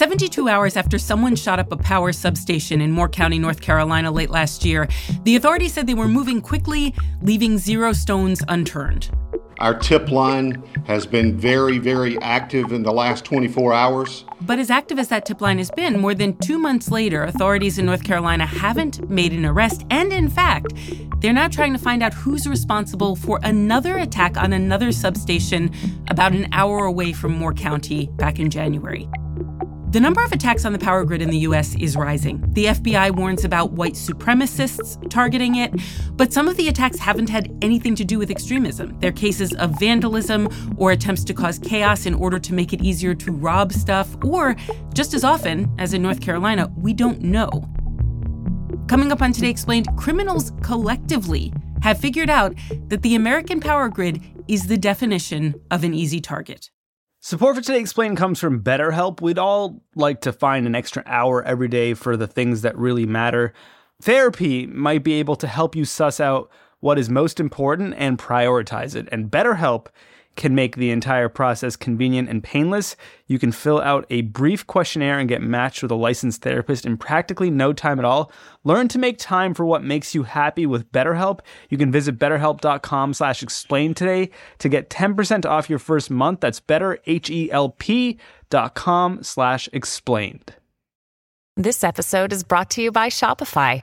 72 hours after someone shot up a power substation in Moore County, North Carolina late last year, the authorities said they were moving quickly, leaving zero stones unturned. Our tip line has been very, very active in the last 24 hours. But as active as that tip line has been, more than two months later, authorities in North Carolina haven't made an arrest. And in fact, they're now trying to find out who's responsible for another attack on another substation about an hour away from Moore County back in January. The number of attacks on the power grid in the US is rising. The FBI warns about white supremacists targeting it, but some of the attacks haven't had anything to do with extremism. They're cases of vandalism or attempts to cause chaos in order to make it easier to rob stuff, or just as often, as in North Carolina, we don't know. Coming up on Today Explained, criminals collectively have figured out that the American power grid is the definition of an easy target. Support for Today Explained comes from BetterHelp. We'd all like to find an extra hour every day for the things that really matter. Therapy might be able to help you suss out what is most important and prioritize it. And BetterHelp can make the entire process convenient and painless. You can fill out a brief questionnaire and get matched with a licensed therapist in practically no time at all. Learn to make time for what makes you happy with BetterHelp. You can visit betterhelp.com slash explain today to get 10% off your first month. That's betterhelp.com slash explained. This episode is brought to you by Shopify.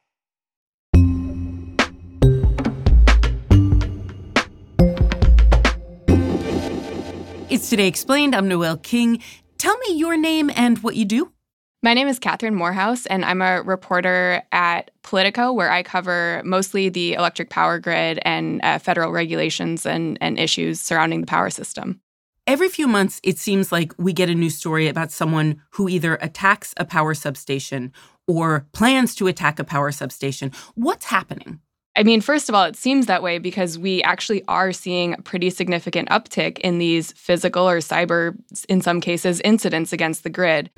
It's Today Explained. I'm Noel King. Tell me your name and what you do. My name is Catherine Morehouse, and I'm a reporter at Politico, where I cover mostly the electric power grid and uh, federal regulations and, and issues surrounding the power system. Every few months, it seems like we get a new story about someone who either attacks a power substation or plans to attack a power substation. What's happening? I mean, first of all, it seems that way because we actually are seeing a pretty significant uptick in these physical or cyber, in some cases, incidents against the grid.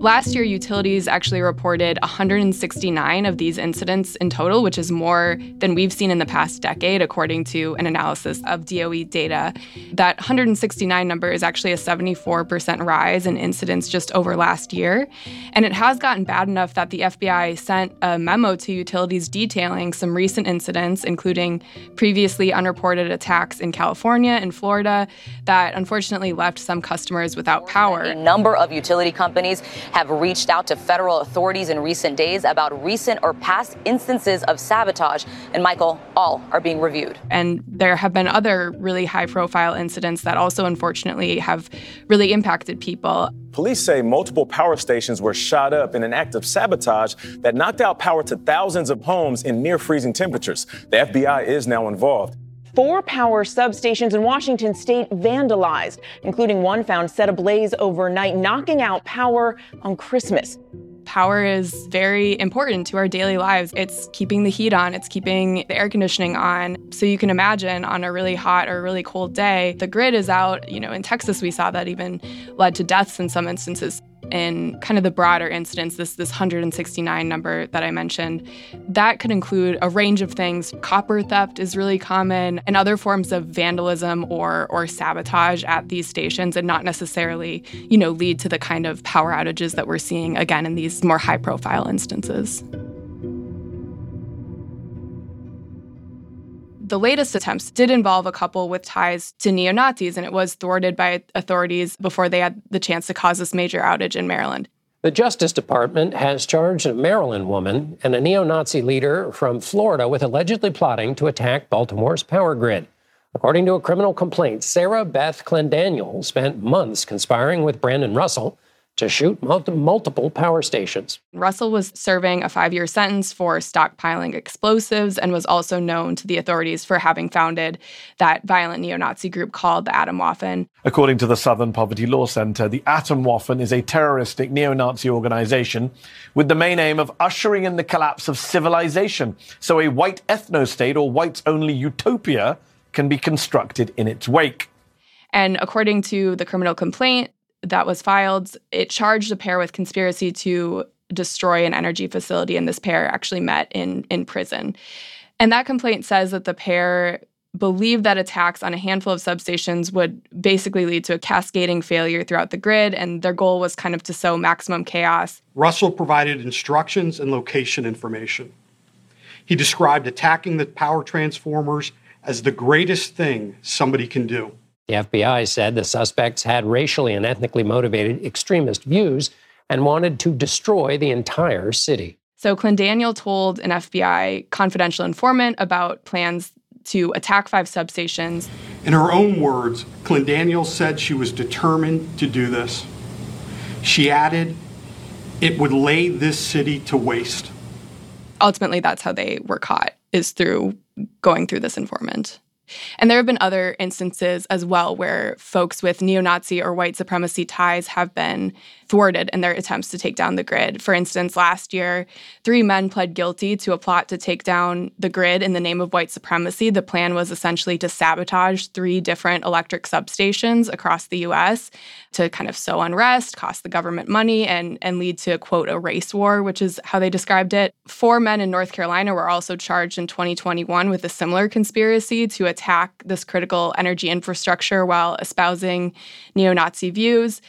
Last year, utilities actually reported 169 of these incidents in total, which is more than we've seen in the past decade, according to an analysis of DOE data. That 169 number is actually a 74% rise in incidents just over last year. And it has gotten bad enough that the FBI sent a memo to utilities detailing some recent incidents, including previously unreported attacks in California and Florida, that unfortunately left some customers without power. A number of utility companies have reached out to federal authorities in recent days about recent or past instances of sabotage. And Michael, all are being reviewed. And there have been other really high profile incidents that also unfortunately have really impacted people. Police say multiple power stations were shot up in an act of sabotage that knocked out power to thousands of homes in near freezing temperatures. The FBI is now involved. Four power substations in Washington state vandalized, including one found set ablaze overnight, knocking out power on Christmas. Power is very important to our daily lives. It's keeping the heat on, it's keeping the air conditioning on. So you can imagine on a really hot or really cold day, the grid is out. You know, in Texas, we saw that even led to deaths in some instances in kind of the broader incidents, this this 169 number that I mentioned, that could include a range of things. Copper theft is really common, and other forms of vandalism or or sabotage at these stations, and not necessarily, you know, lead to the kind of power outages that we're seeing again in these more high-profile instances. The latest attempts did involve a couple with ties to neo Nazis, and it was thwarted by authorities before they had the chance to cause this major outage in Maryland. The Justice Department has charged a Maryland woman and a neo Nazi leader from Florida with allegedly plotting to attack Baltimore's power grid. According to a criminal complaint, Sarah Beth Clendaniel spent months conspiring with Brandon Russell to shoot multiple power stations. Russell was serving a five year sentence for stockpiling explosives and was also known to the authorities for having founded that violent neo Nazi group called the Atomwaffen. According to the Southern Poverty Law Center, the Atomwaffen is a terroristic neo Nazi organization with the main aim of ushering in the collapse of civilization. So a white ethno state or whites only utopia can be constructed in its wake. And according to the criminal complaint, that was filed, it charged the pair with conspiracy to destroy an energy facility, and this pair actually met in in prison. And that complaint says that the pair believed that attacks on a handful of substations would basically lead to a cascading failure throughout the grid, and their goal was kind of to sow maximum chaos. Russell provided instructions and location information. He described attacking the power transformers as the greatest thing somebody can do. The FBI said the suspects had racially and ethnically motivated extremist views and wanted to destroy the entire city. So Clendaniel told an FBI confidential informant about plans to attack five substations. In her own words, Clendaniel said she was determined to do this. She added, it would lay this city to waste. Ultimately, that's how they were caught, is through going through this informant. And there have been other instances as well where folks with neo Nazi or white supremacy ties have been thwarted in their attempts to take down the grid. For instance, last year, three men pled guilty to a plot to take down the grid in the name of white supremacy. The plan was essentially to sabotage three different electric substations across the US to kind of sow unrest, cost the government money, and, and lead to, quote, a race war, which is how they described it. Four men in North Carolina were also charged in 2021 with a similar conspiracy to attack this critical energy infrastructure while espousing neo Nazi views.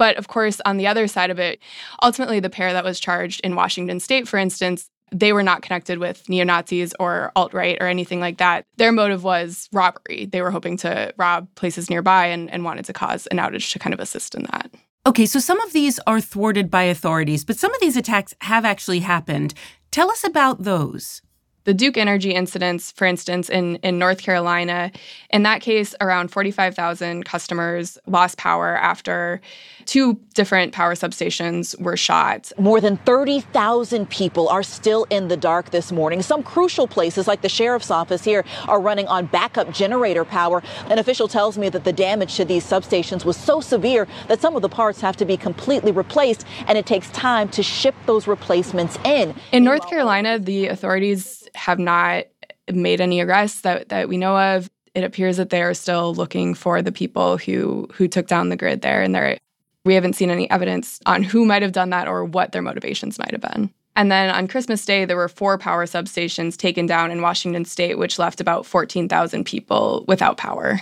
But of course, on the other side of it, ultimately, the pair that was charged in Washington state, for instance, they were not connected with neo Nazis or alt right or anything like that. Their motive was robbery. They were hoping to rob places nearby and, and wanted to cause an outage to kind of assist in that. Okay, so some of these are thwarted by authorities, but some of these attacks have actually happened. Tell us about those the Duke Energy incidents, for instance, in, in North Carolina, in that case, around 45,000 customers lost power after two different power substations were shot. More than 30,000 people are still in the dark this morning. Some crucial places, like the sheriff's office here, are running on backup generator power. An official tells me that the damage to these substations was so severe that some of the parts have to be completely replaced, and it takes time to ship those replacements in. In North Carolina, the authorities have not made any arrests that, that we know of. It appears that they are still looking for the people who who took down the grid there, and there we haven't seen any evidence on who might have done that or what their motivations might have been. And then on Christmas Day, there were four power substations taken down in Washington state, which left about 14,000 people without power.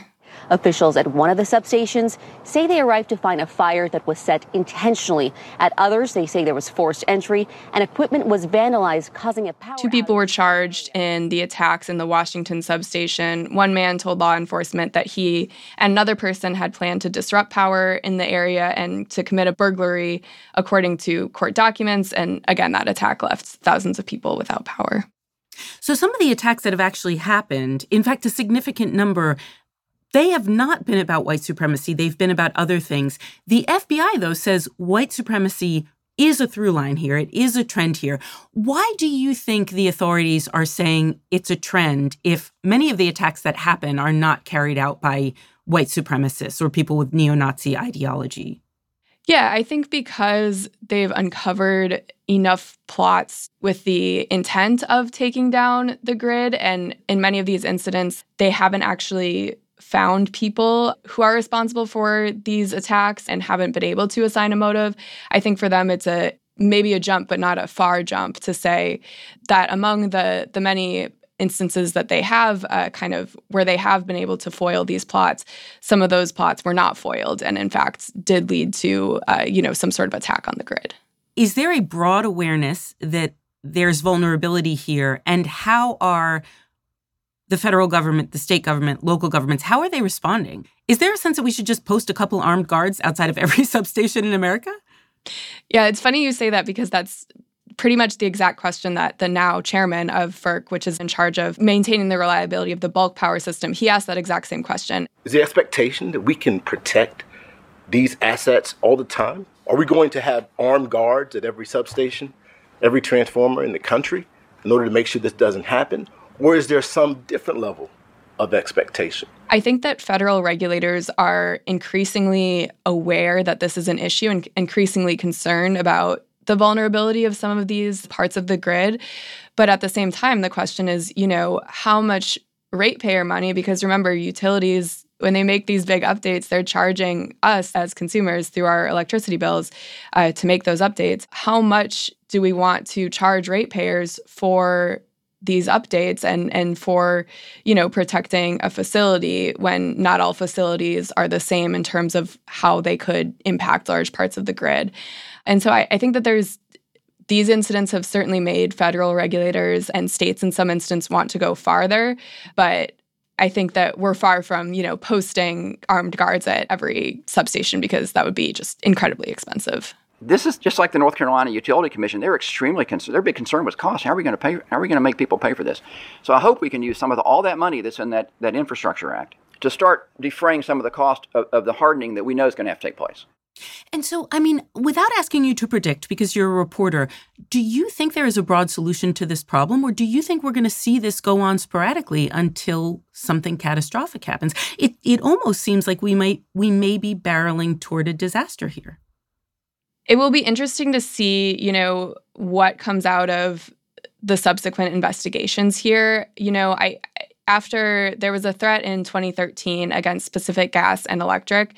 Officials at one of the substations say they arrived to find a fire that was set intentionally. At others, they say there was forced entry and equipment was vandalized, causing a power. Two people were charged in the attacks in the Washington substation. One man told law enforcement that he and another person had planned to disrupt power in the area and to commit a burglary, according to court documents. And again, that attack left thousands of people without power. So, some of the attacks that have actually happened, in fact, a significant number they have not been about white supremacy. They've been about other things. The FBI, though, says white supremacy is a through line here. It is a trend here. Why do you think the authorities are saying it's a trend if many of the attacks that happen are not carried out by white supremacists or people with neo Nazi ideology? Yeah, I think because they've uncovered enough plots with the intent of taking down the grid. And in many of these incidents, they haven't actually found people who are responsible for these attacks and haven't been able to assign a motive. I think for them it's a maybe a jump but not a far jump to say that among the the many instances that they have uh, kind of where they have been able to foil these plots some of those plots were not foiled and in fact did lead to uh, you know some sort of attack on the grid is there a broad awareness that there's vulnerability here and how are the federal government, the state government, local governments, how are they responding? Is there a sense that we should just post a couple armed guards outside of every substation in America? Yeah, it's funny you say that because that's pretty much the exact question that the now chairman of FERC, which is in charge of maintaining the reliability of the bulk power system, he asked that exact same question. Is the expectation that we can protect these assets all the time? Are we going to have armed guards at every substation, every transformer in the country in order to make sure this doesn't happen? Or is there some different level of expectation? I think that federal regulators are increasingly aware that this is an issue and increasingly concerned about the vulnerability of some of these parts of the grid. But at the same time, the question is, you know, how much ratepayer money? Because remember, utilities, when they make these big updates, they're charging us as consumers through our electricity bills uh, to make those updates. How much do we want to charge ratepayers for these updates and and for you know protecting a facility when not all facilities are the same in terms of how they could impact large parts of the grid and so I, I think that there's these incidents have certainly made federal regulators and states in some instance want to go farther but I think that we're far from, you know, posting armed guards at every substation because that would be just incredibly expensive. This is just like the North Carolina Utility Commission. They're extremely concerned. Their big concern was cost. How are we going to pay? How are we going to make people pay for this? So I hope we can use some of the, all that money that's in that, that Infrastructure Act to start defraying some of the cost of, of the hardening that we know is going to have to take place. And so, I mean, without asking you to predict, because you're a reporter, do you think there is a broad solution to this problem, or do you think we're going to see this go on sporadically until something catastrophic happens? It it almost seems like we might we may be barreling toward a disaster here. It will be interesting to see, you know, what comes out of the subsequent investigations here. You know, I after there was a threat in 2013 against Pacific Gas and Electric,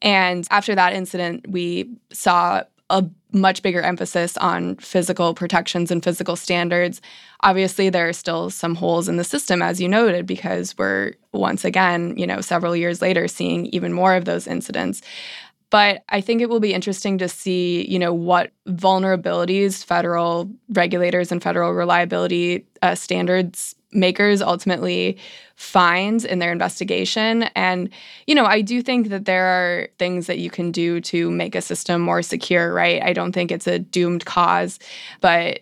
and after that incident, we saw a much bigger emphasis on physical protections and physical standards. Obviously, there are still some holes in the system, as you noted, because we're once again, you know, several years later seeing even more of those incidents. But I think it will be interesting to see, you know, what vulnerabilities federal regulators and federal reliability uh, standards makers ultimately find in their investigation. And, you know, I do think that there are things that you can do to make a system more secure, right? I don't think it's a doomed cause, but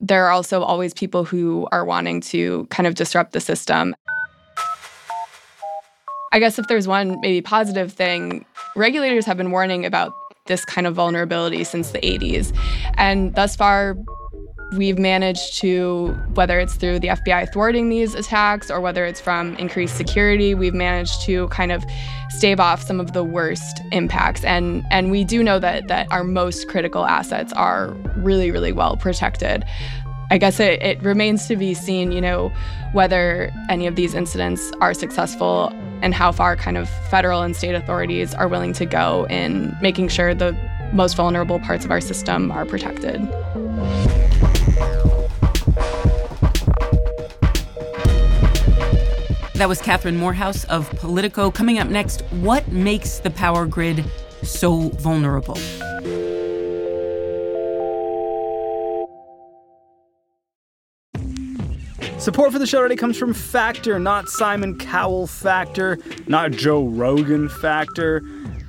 there are also always people who are wanting to kind of disrupt the system. I guess if there's one maybe positive thing, regulators have been warning about this kind of vulnerability since the 80s. And thus far, we've managed to, whether it's through the FBI thwarting these attacks or whether it's from increased security, we've managed to kind of stave off some of the worst impacts. And and we do know that that our most critical assets are really, really well protected. I guess it, it remains to be seen, you know, whether any of these incidents are successful and how far kind of federal and state authorities are willing to go in making sure the most vulnerable parts of our system are protected. That was Catherine Morehouse of Politico. Coming up next, what makes the power grid so vulnerable? Support for the show today comes from Factor, not Simon Cowell Factor, not Joe Rogan Factor.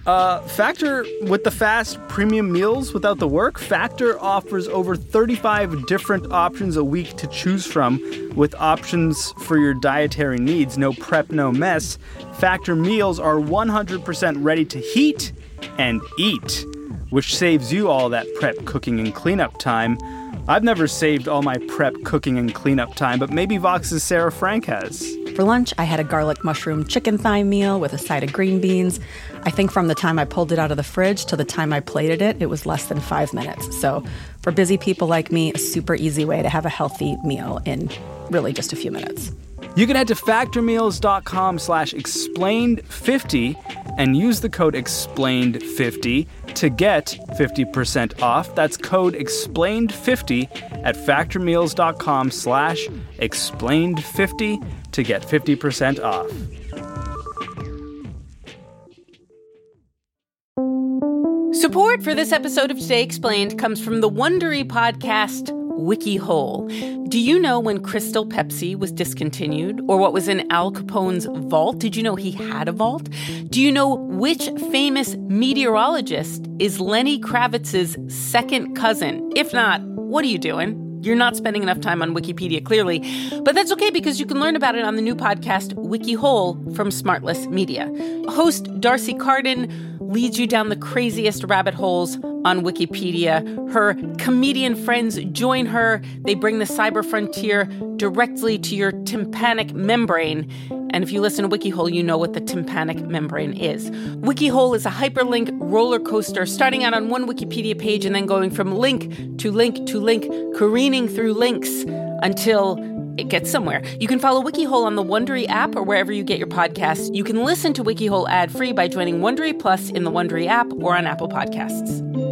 Uh, Factor with the fast premium meals without the work. Factor offers over 35 different options a week to choose from, with options for your dietary needs. No prep, no mess. Factor meals are 100% ready to heat and eat, which saves you all that prep, cooking, and cleanup time. I've never saved all my prep, cooking, and cleanup time, but maybe Vox's Sarah Frank has. For lunch, I had a garlic mushroom chicken thigh meal with a side of green beans. I think from the time I pulled it out of the fridge to the time I plated it, it was less than five minutes. So, for busy people like me, a super easy way to have a healthy meal in really just a few minutes. You can head to factormeals.com slash explained50 and use the code explained50 to get 50% off. That's code explained50 at factormeals.com slash explained50 to get 50% off. Support for this episode of Today Explained comes from the Wondery podcast WikiHole. Do you know when Crystal Pepsi was discontinued or what was in Al Capone's vault? Did you know he had a vault? Do you know which famous meteorologist is Lenny Kravitz's second cousin? If not, what are you doing? You're not spending enough time on Wikipedia, clearly. But that's okay because you can learn about it on the new podcast, WikiHole from Smartless Media. Host D'Arcy Carden leads you down the craziest rabbit holes on Wikipedia. Her comedian friends join her. They bring the cyber frontier directly to your tympanic membrane. And if you listen to WikiHole, you know what the tympanic membrane is. WikiHole is a hyperlink roller coaster starting out on one Wikipedia page and then going from link to link to link, careening through links until it gets somewhere. You can follow WikiHole on the Wondery app or wherever you get your podcasts. You can listen to WikiHole ad-free by joining Wondery Plus in the Wondery app or on Apple Podcasts.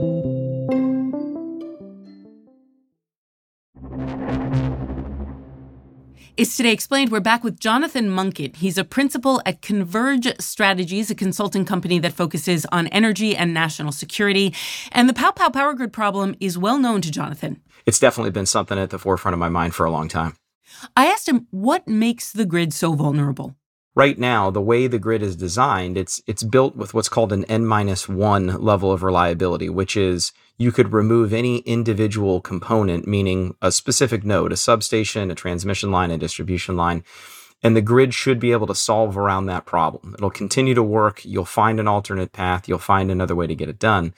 It's Today Explained. We're back with Jonathan Monken. He's a principal at Converge Strategies, a consulting company that focuses on energy and national security. And the Pow Pow Power Grid problem is well known to Jonathan. It's definitely been something at the forefront of my mind for a long time. I asked him what makes the grid so vulnerable. Right now, the way the grid is designed, it's it's built with what's called an n minus one level of reliability, which is you could remove any individual component, meaning a specific node, a substation, a transmission line, a distribution line, and the grid should be able to solve around that problem. It'll continue to work. You'll find an alternate path. You'll find another way to get it done.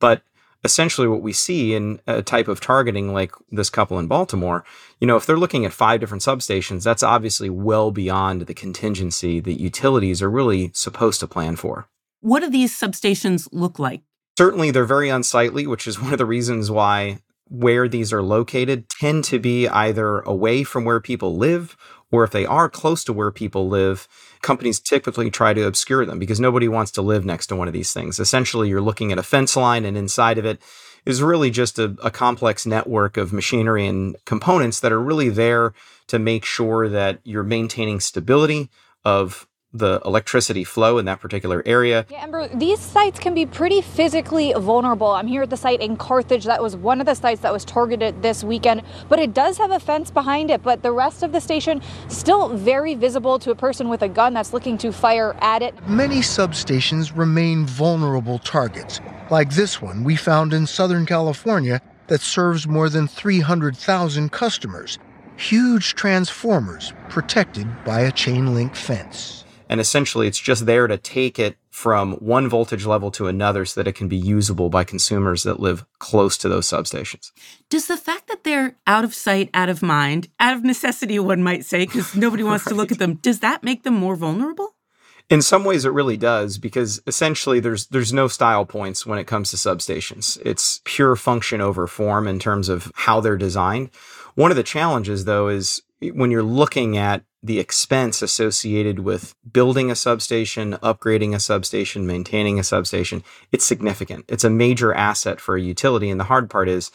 But essentially what we see in a type of targeting like this couple in Baltimore, you know, if they're looking at five different substations, that's obviously well beyond the contingency that utilities are really supposed to plan for. What do these substations look like? Certainly they're very unsightly, which is one of the reasons why where these are located tend to be either away from where people live or if they are close to where people live, companies typically try to obscure them because nobody wants to live next to one of these things. Essentially, you're looking at a fence line, and inside of it is really just a, a complex network of machinery and components that are really there to make sure that you're maintaining stability of the electricity flow in that particular area. Yeah, Amber, these sites can be pretty physically vulnerable. I'm here at the site in Carthage. That was one of the sites that was targeted this weekend, but it does have a fence behind it. But the rest of the station still very visible to a person with a gun that's looking to fire at it. Many substations remain vulnerable targets, like this one we found in Southern California that serves more than 300,000 customers. Huge transformers protected by a chain link fence. And essentially, it's just there to take it from one voltage level to another so that it can be usable by consumers that live close to those substations. Does the fact that they're out of sight, out of mind, out of necessity, one might say, because nobody wants right. to look at them, does that make them more vulnerable? In some ways, it really does because essentially there's there's no style points when it comes to substations. It's pure function over form in terms of how they're designed. One of the challenges, though, is when you're looking at the expense associated with building a substation, upgrading a substation, maintaining a substation, it's significant. It's a major asset for a utility. And the hard part is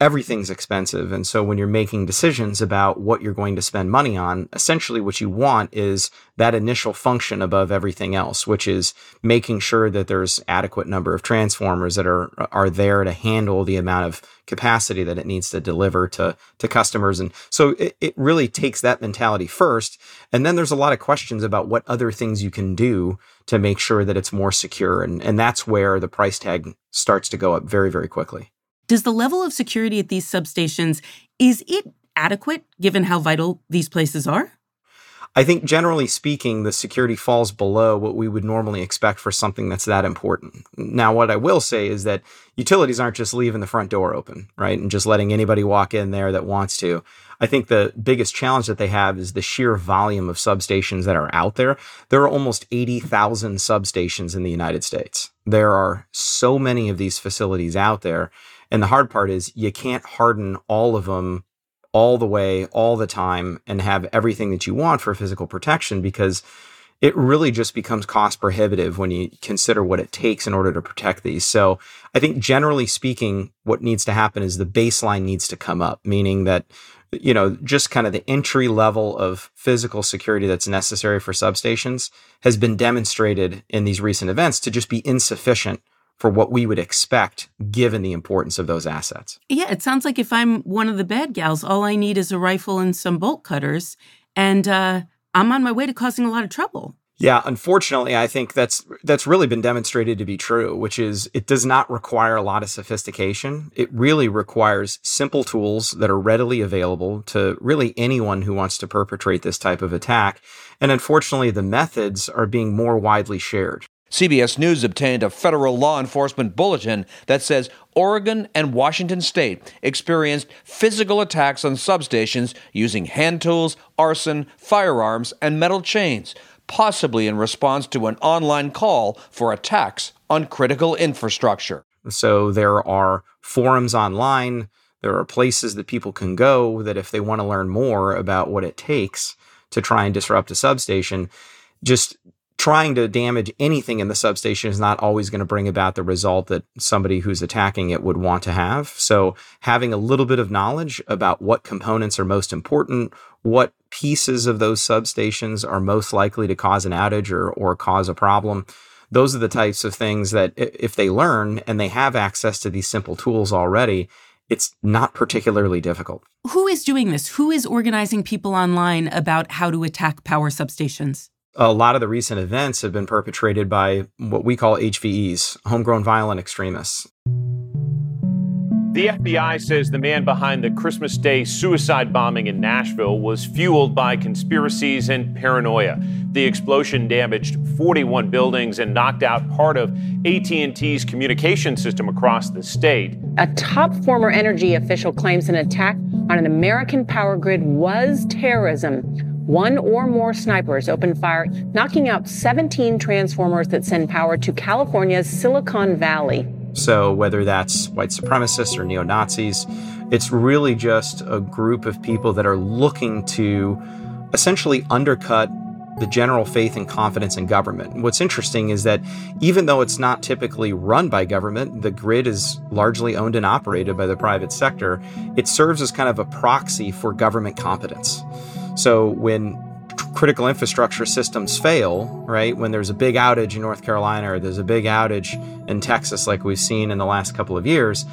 everything's expensive. And so when you're making decisions about what you're going to spend money on, essentially what you want is that initial function above everything else, which is making sure that there's adequate number of transformers that are are there to handle the amount of capacity that it needs to deliver to to customers. And so it, it really takes that mentality first. And then there's a lot of questions about what other things you can do to make sure that it's more secure. And, and that's where the price tag starts to go up very, very quickly. Does the level of security at these substations is it adequate given how vital these places are? I think generally speaking, the security falls below what we would normally expect for something that's that important. Now, what I will say is that utilities aren't just leaving the front door open, right? And just letting anybody walk in there that wants to. I think the biggest challenge that they have is the sheer volume of substations that are out there. There are almost 80,000 substations in the United States. There are so many of these facilities out there and the hard part is you can't harden all of them all the way, all the time, and have everything that you want for physical protection because it really just becomes cost prohibitive when you consider what it takes in order to protect these. So I think generally speaking, what needs to happen is the baseline needs to come up, meaning that you know, just kind of the entry level of physical security that's necessary for substations has been demonstrated in these recent events to just be insufficient for what we would expect given the importance of those assets. Yeah, it sounds like if I'm one of the bad gals, all I need is a rifle and some bolt cutters, and uh, I'm on my way to causing a lot of trouble. Yeah, unfortunately, I think that's that's really been demonstrated to be true, which is it does not require a lot of sophistication. It really requires simple tools that are readily available to really anyone who wants to perpetrate this type of attack. And unfortunately, the methods are being more widely shared. CBS News obtained a federal law enforcement bulletin that says Oregon and Washington state experienced physical attacks on substations using hand tools, arson, firearms, and metal chains possibly in response to an online call for attacks on critical infrastructure. So there are forums online, there are places that people can go that if they want to learn more about what it takes to try and disrupt a substation, just trying to damage anything in the substation is not always going to bring about the result that somebody who's attacking it would want to have. So, having a little bit of knowledge about what components are most important, what pieces of those substations are most likely to cause an outage or, or cause a problem. Those are the types of things that if they learn and they have access to these simple tools already, it's not particularly difficult. Who is doing this? Who is organizing people online about how to attack power substations? A lot of the recent events have been perpetrated by what we call HVEs, homegrown violent extremists. The FBI says the man behind the Christmas Day suicide bombing in Nashville was fueled by conspiracies and paranoia. The explosion damaged 41 buildings and knocked out part of AT&T's communication system across the state. A top former energy official claims an attack on an American power grid was terrorism. One or more snipers opened fire, knocking out 17 transformers that send power to California's Silicon Valley. So, whether that's white supremacists or neo Nazis, it's really just a group of people that are looking to essentially undercut the general faith and confidence in government. What's interesting is that even though it's not typically run by government, the grid is largely owned and operated by the private sector. It serves as kind of a proxy for government competence. So when critical infrastructure systems fail, right? When there's a big outage in North Carolina or there's a big outage in Texas, like we've seen in the last couple of years,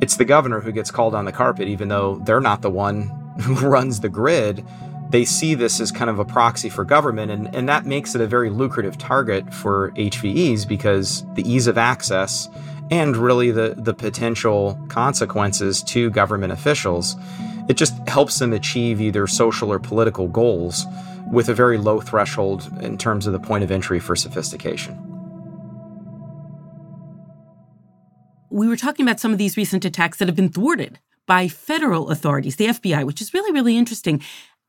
it's the governor who gets called on the carpet, even though they're not the one who runs the grid. They see this as kind of a proxy for government, and, and that makes it a very lucrative target for HVEs because the ease of access and really the, the potential consequences to government officials, it just helps them achieve either social or political goals with a very low threshold in terms of the point of entry for sophistication. We were talking about some of these recent attacks that have been thwarted by federal authorities, the FBI, which is really, really interesting.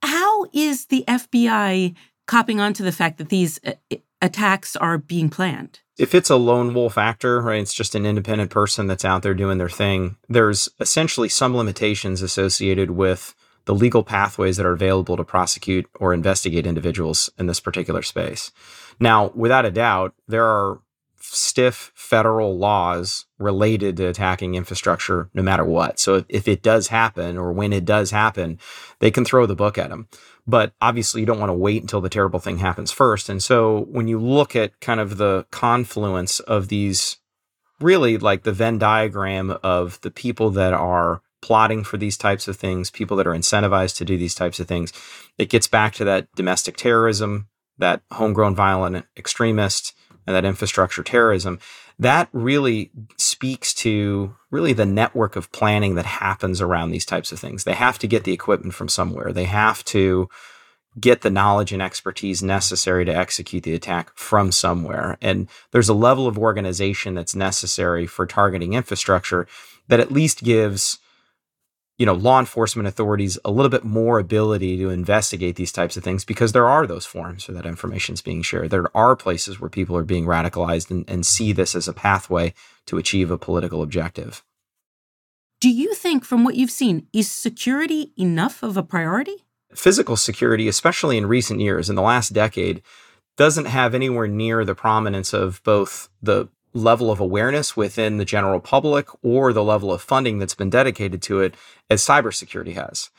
How is the FBI copping on to the fact that these uh, attacks are being planned? If it's a lone wolf actor, right, it's just an independent person that's out there doing their thing, there's essentially some limitations associated with the legal pathways that are available to prosecute or investigate individuals in this particular space. Now, without a doubt, there are stiff federal laws related to attacking infrastructure no matter what. So if it does happen or when it does happen, they can throw the book at them. But obviously, you don't want to wait until the terrible thing happens first. And so when you look at kind of the confluence of these really like the Venn diagram of the people that are plotting for these types of things, people that are incentivized to do these types of things. It gets back to that domestic terrorism, that homegrown violent extremist, and that infrastructure terrorism. That really speaks to really the network of planning that happens around these types of things. They have to get the equipment from somewhere. They have to get the knowledge and expertise necessary to execute the attack from somewhere. And there's a level of organization that's necessary for targeting infrastructure that at least gives you know law enforcement authorities a little bit more ability to investigate these types of things because there are those forums where that information is being shared. There are places where people are being radicalized and, and see this as a pathway to achieve a political objective. Do you think from what you've seen is security enough of a priority? Physical security especially in recent years in the last decade doesn't have anywhere near the prominence of both the level of awareness within the general public or the level of funding that's been dedicated to it as cybersecurity has.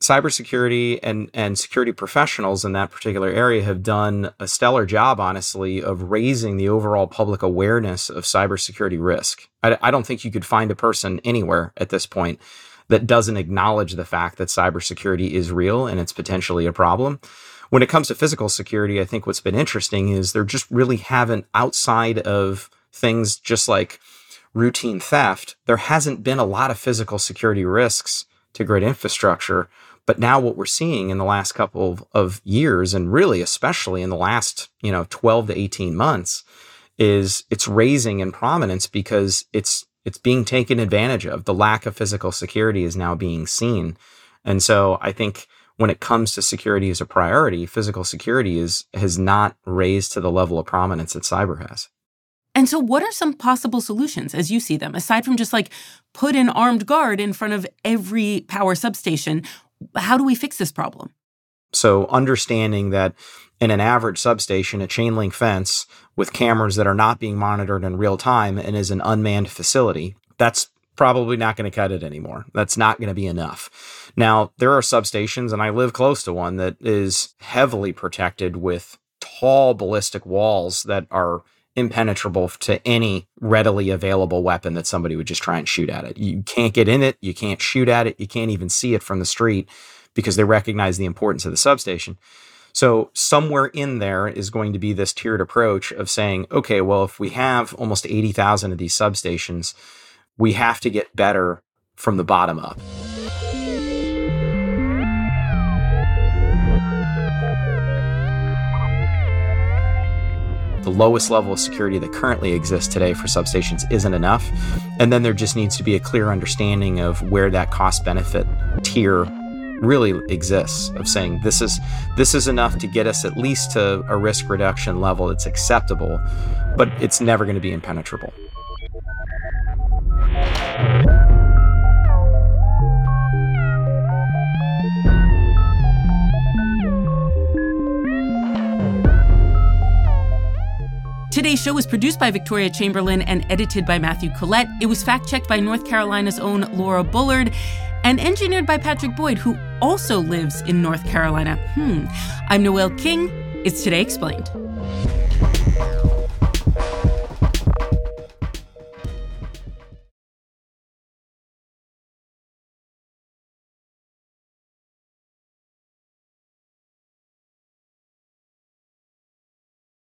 Cybersecurity and, and security professionals in that particular area have done a stellar job, honestly, of raising the overall public awareness of cybersecurity risk. I, I don't think you could find a person anywhere at this point that doesn't acknowledge the fact that cybersecurity is real and it's potentially a problem When it comes to physical security, I think what's been interesting is there just really haven't, outside of things just like routine theft, there hasn't been a lot of physical security risks to grid infrastructure. But now what we're seeing in the last couple of, of years, and really especially in the last, you know, 12 to 18 months, is it's raising in prominence because it's it's being taken advantage of. The lack of physical security is now being seen. And so I think when it comes to security as a priority, physical security is has not raised to the level of prominence that cyber has. And so, what are some possible solutions as you see them, aside from just like put an armed guard in front of every power substation? How do we fix this problem? So, understanding that in an average substation, a chain link fence with cameras that are not being monitored in real time and is an unmanned facility, that's probably not going to cut it anymore. That's not going to be enough. Now, there are substations, and I live close to one that is heavily protected with tall ballistic walls that are impenetrable to any readily available weapon that somebody would just try and shoot at it. You can't get in it, you can't shoot at it, you can't even see it from the street because they recognize the importance of the substation. So, somewhere in there is going to be this tiered approach of saying, okay, well, if we have almost 80,000 of these substations, we have to get better from the bottom up. the lowest level of security that currently exists today for substations isn't enough. And then there just needs to be a clear understanding of where that cost benefit tier really exists of saying this is this is enough to get us at least to a risk reduction level that's acceptable, but it's never going to be impenetrable. Today's show was produced by Victoria Chamberlin and edited by Matthew Collette. It was fact checked by North Carolina's own Laura Bullard and engineered by Patrick Boyd, who also lives in North Carolina. Hmm. I'm Noel King. It's Today Explained.